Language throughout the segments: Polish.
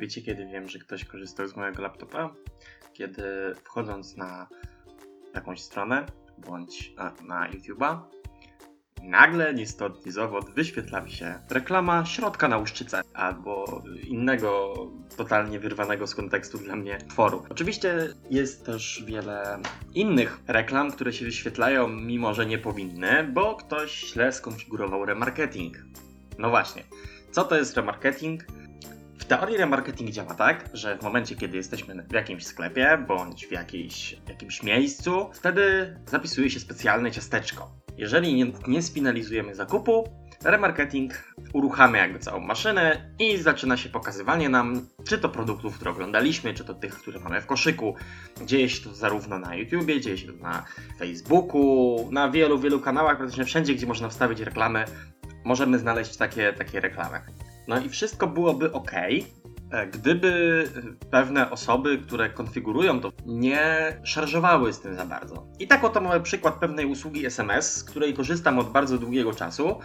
Wiecie, kiedy wiem, że ktoś korzystał z mojego laptopa? Kiedy wchodząc na jakąś stronę bądź na, YouTube'a, nagle ni stąd, zowąd wyświetla mi się reklama środka na łuszczycę albo innego totalnie wyrwanego z kontekstu dla mnie tworu. Oczywiście jest też wiele innych reklam, które się wyświetlają, mimo że nie powinny, bo ktoś źle skonfigurował remarketing. No właśnie, co to jest remarketing? Teorii remarketing działa tak, że w momencie, kiedy jesteśmy w jakimś sklepie bądź w jakiejś, jakimś miejscu, wtedy zapisuje się specjalne ciasteczko. Jeżeli nie, nie sfinalizujemy zakupu, remarketing uruchamia jakby całą maszynę i zaczyna się pokazywanie nam, czy to produktów, które oglądaliśmy, czy to tych, które mamy w koszyku. Dzieje się to zarówno na YouTubie, dzieje się to na Facebooku, na wielu, wielu kanałach, praktycznie wszędzie, gdzie można wstawić reklamy, możemy znaleźć takie, takie reklamy. No i wszystko byłoby ok, gdyby pewne osoby, które konfigurują to, nie szarżowały z tym za bardzo. I tak oto mamy przykład pewnej usługi SMS, z której korzystam od bardzo długiego czasu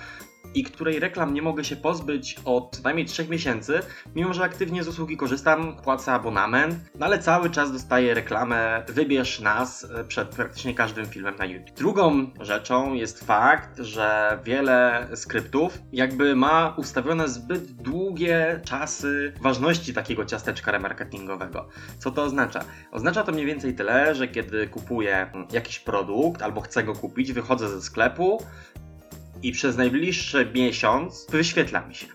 i której reklam nie mogę się pozbyć od co najmniej 3 miesięcy, mimo że aktywnie z usługi korzystam, płacę abonament, no ale cały czas dostaję reklamę wybierz nas e, przed praktycznie każdym filmem na YouTube. Drugą rzeczą jest fakt, że wiele skryptów jakby ma ustawione zbyt długie czasy ważności takiego ciasteczka remarketingowego. Co to oznacza? Oznacza to mniej więcej tyle, że kiedy kupuję jakiś produkt albo chcę go kupić, wychodzę ze sklepu, i przez najbliższy miesiąc wyświetla mi się.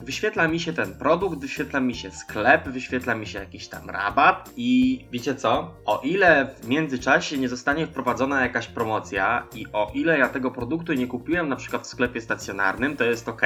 Wyświetla mi się ten produkt, wyświetla mi się sklep, wyświetla mi się jakiś tam rabat i wiecie co? O ile w międzyczasie nie zostanie wprowadzona jakaś promocja i o ile ja tego produktu nie kupiłem na przykład w sklepie stacjonarnym, to jest ok.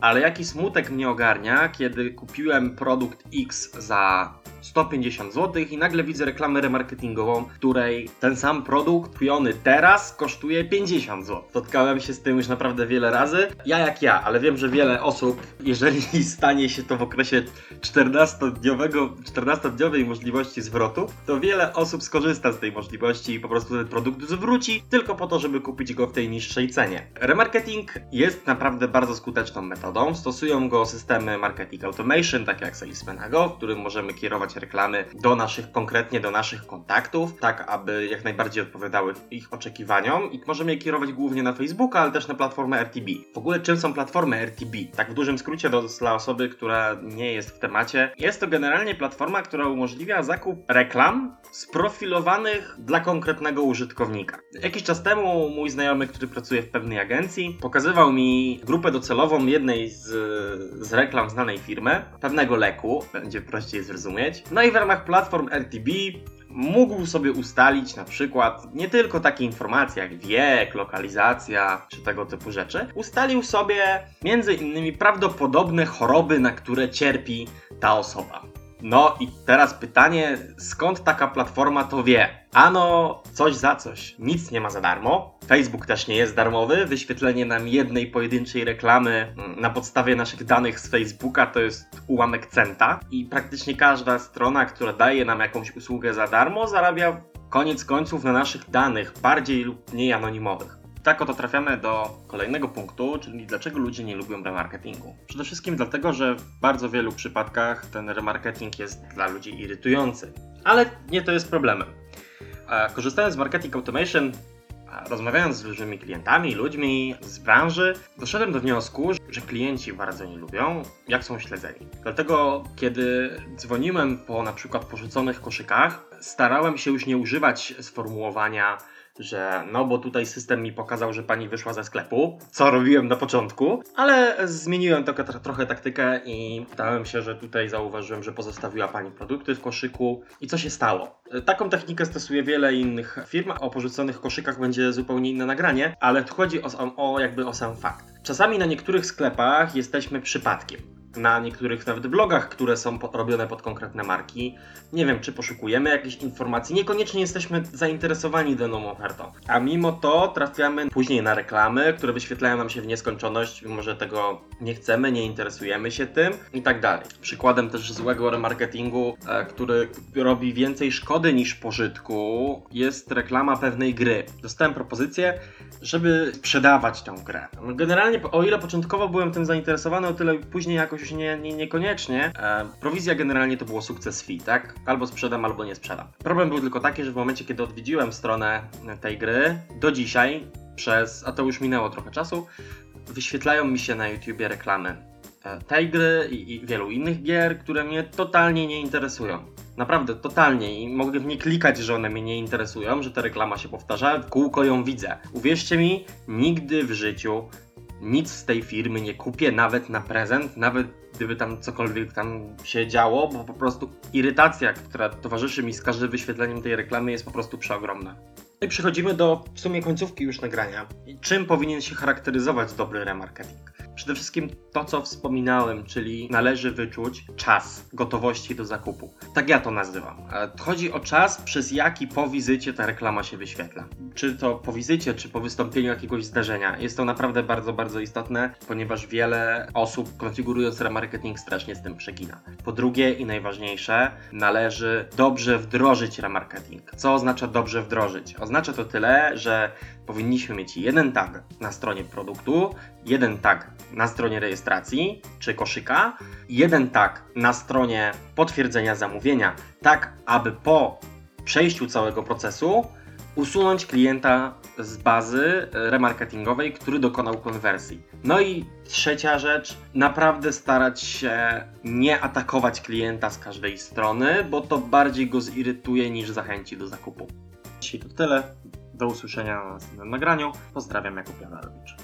Ale jaki smutek mnie ogarnia, kiedy kupiłem produkt X za 150 zł i nagle widzę reklamę remarketingową, której ten sam produkt kupiony teraz kosztuje 50 zł. Spotkałem się z tym już naprawdę wiele razy. Ja jak ja, ale wiem, że wiele osób, jeżeli stanie się to w okresie 14-dniowego, 14-dniowej możliwości zwrotu, to wiele osób skorzysta z tej możliwości i po prostu ten produkt zwróci tylko po to, żeby kupić go w tej niższej cenie. Remarketing jest naprawdę bardzo skuteczną metodą. Stosują go systemy marketing automation, takie jak Salesman Go, w którym możemy kierować reklamy do naszych, konkretnie do naszych kontaktów, tak aby jak najbardziej odpowiadały ich oczekiwaniom i możemy je kierować głównie na Facebooka, ale też na platformę RTB. W ogóle czym są platformy RTB? Tak w dużym skrócie do, dla osoby, która nie jest w temacie. Jest to generalnie platforma, która umożliwia zakup reklam sprofilowanych dla konkretnego użytkownika. Jakiś czas temu mój znajomy, który pracuje w pewnej agencji, pokazywał mi grupę docelową jednej z, z reklam znanej firmy, pewnego leku, będzie prościej zrozumieć. No i w ramach platform RTB mógł sobie ustalić na przykład nie tylko takie informacje jak wiek, lokalizacja czy tego typu rzeczy, ustalił sobie między innymi prawdopodobne choroby, na które cierpi ta osoba. No i teraz pytanie, skąd taka platforma to wie? Ano, coś za coś. Nic nie ma za darmo. Facebook też nie jest darmowy. Wyświetlenie nam jednej pojedynczej reklamy mm, na podstawie naszych danych z Facebooka to jest ułamek centa. I praktycznie każda strona, która daje nam jakąś usługę za darmo, zarabia koniec końców na naszych danych, bardziej lub mniej anonimowych tak oto trafiamy do kolejnego punktu, czyli dlaczego ludzie nie lubią remarketingu. Przede wszystkim dlatego, że w bardzo wielu przypadkach ten remarketing jest dla ludzi irytujący. Ale nie to jest problemem. Korzystając z marketing automation, rozmawiając z różnymi klientami, ludźmi z branży, doszedłem do wniosku, że klienci bardzo nie lubią, jak są śledzeni. Dlatego, kiedy dzwoniłem po na przykład porzuconych koszykach, starałem się już nie używać sformułowania że no bo tutaj system mi pokazał, że pani wyszła ze sklepu, co robiłem na początku, ale zmieniłem trochę, trochę taktykę i dałem się, że tutaj zauważyłem, że pozostawiła pani produkty w koszyku i co się stało. Taką technikę stosuje wiele innych firm, o porzuconych koszykach będzie zupełnie inne nagranie, ale chodzi o, o jakby o sam fakt. Czasami na niektórych sklepach jesteśmy przypadkiem na niektórych nawet blogach, które są robione pod konkretne marki. Nie wiem, czy poszukujemy jakichś informacji, niekoniecznie jesteśmy zainteresowani daną ofertą. A mimo to trafiamy później na reklamy, które wyświetlają nam się w nieskończoność, mimo że tego nie chcemy, nie interesujemy się tym i tak dalej. Przykładem też złego remarketingu, e, który robi więcej szkody niż pożytku, jest reklama pewnej gry. Dostałem propozycję, żeby sprzedawać tę grę. Generalnie, o ile początkowo byłem tym zainteresowany, o tyle później jakoś nie, nie, niekoniecznie. E, prowizja generalnie to było sukces fee, tak? Albo sprzedam, albo nie sprzedam. Problem był tylko taki, że w momencie, kiedy odwiedziłem stronę tej gry, do dzisiaj, przez, a to już minęło trochę czasu, wyświetlają mi się na YouTubie reklamy e, tej gry i, i wielu innych gier, które mnie totalnie nie interesują. Naprawdę, totalnie. I mogę w nie klikać, że one mnie nie interesują, że ta reklama się powtarza, w kółko ją widzę. Uwierzcie mi, nigdy w życiu nic z tej firmy nie kupię, nawet na prezent, nawet gdyby tam cokolwiek tam się działo, bo po prostu irytacja, która towarzyszy mi z każdym wyświetleniem tej reklamy jest po prostu przeogromna. No i przechodzimy do w sumie końcówki już nagrania. I czym powinien się charakteryzować dobry remarketing? Przede wszystkim to, co wspominałem, czyli należy wyczuć czas gotowości do zakupu. Tak ja to nazywam. Chodzi o czas, przez jaki po wizycie ta reklama się wyświetla. Czy to po wizycie, czy po wystąpieniu jakiegoś zdarzenia. Jest to naprawdę bardzo, bardzo istotne, ponieważ wiele osób konfigurując remarketing strasznie z tym przegina. Po drugie i najważniejsze, należy dobrze wdrożyć remarketing. Co oznacza dobrze wdrożyć? Oznacza to tyle, że powinniśmy mieć jeden tag na stronie produktu, jeden tag na stronie rejestracji czy koszyka, jeden tag na stronie potwierdzenia zamówienia, tak aby po przejściu całego procesu usunąć klienta z bazy remarketingowej, który dokonał konwersji. No i trzecia rzecz, naprawdę starać się nie atakować klienta z każdej strony, bo to bardziej go zirytuje niż zachęci do zakupu. Dzisiaj to tyle. Do usłyszenia na następnym nagraniu. Pozdrawiam, Jakub Janarowicz.